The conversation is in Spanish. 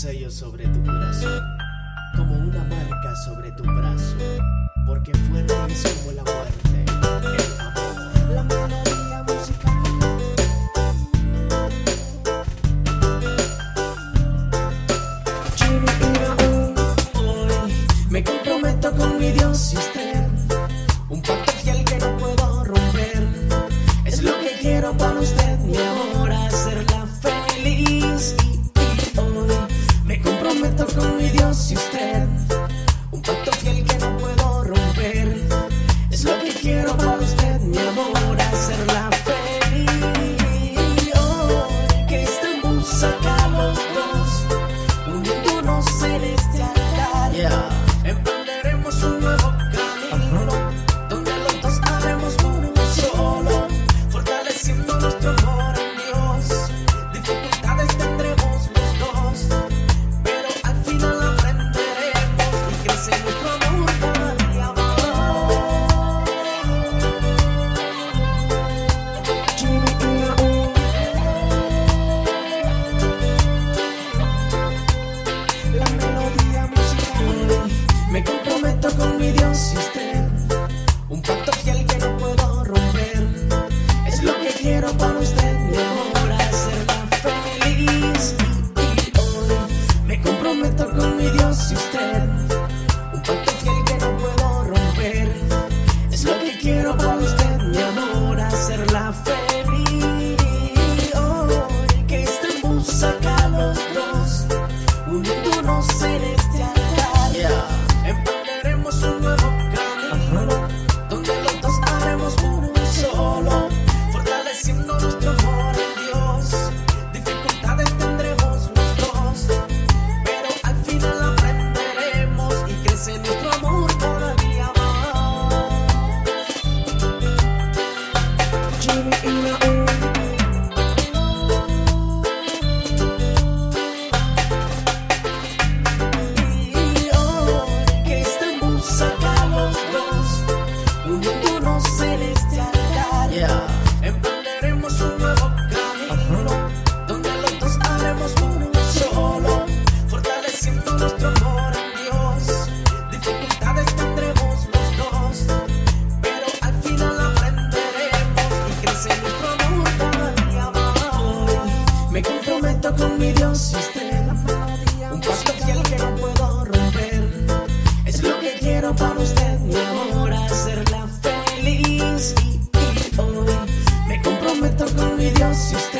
sello sobre tu corazón, como una marca sobre tu brazo, porque fuerte es como la muerte. un pacto fiel que no puedo romper. Es lo que quiero para usted, mi amor, hacerla feliz. Hoy me comprometo con mi Dios y usted. Un pacto fiel que no puedo romper. Es lo que quiero para usted, mi amor, hacerla feliz. Hoy que estemos acá los dos, uniéndonos en. pacto con mi Dios y usted. Un pacto fiel que no puedo romper. Es lo que quiero para usted, mi amor, hacerla feliz. Y, y hoy me comprometo con mi Dios y usted.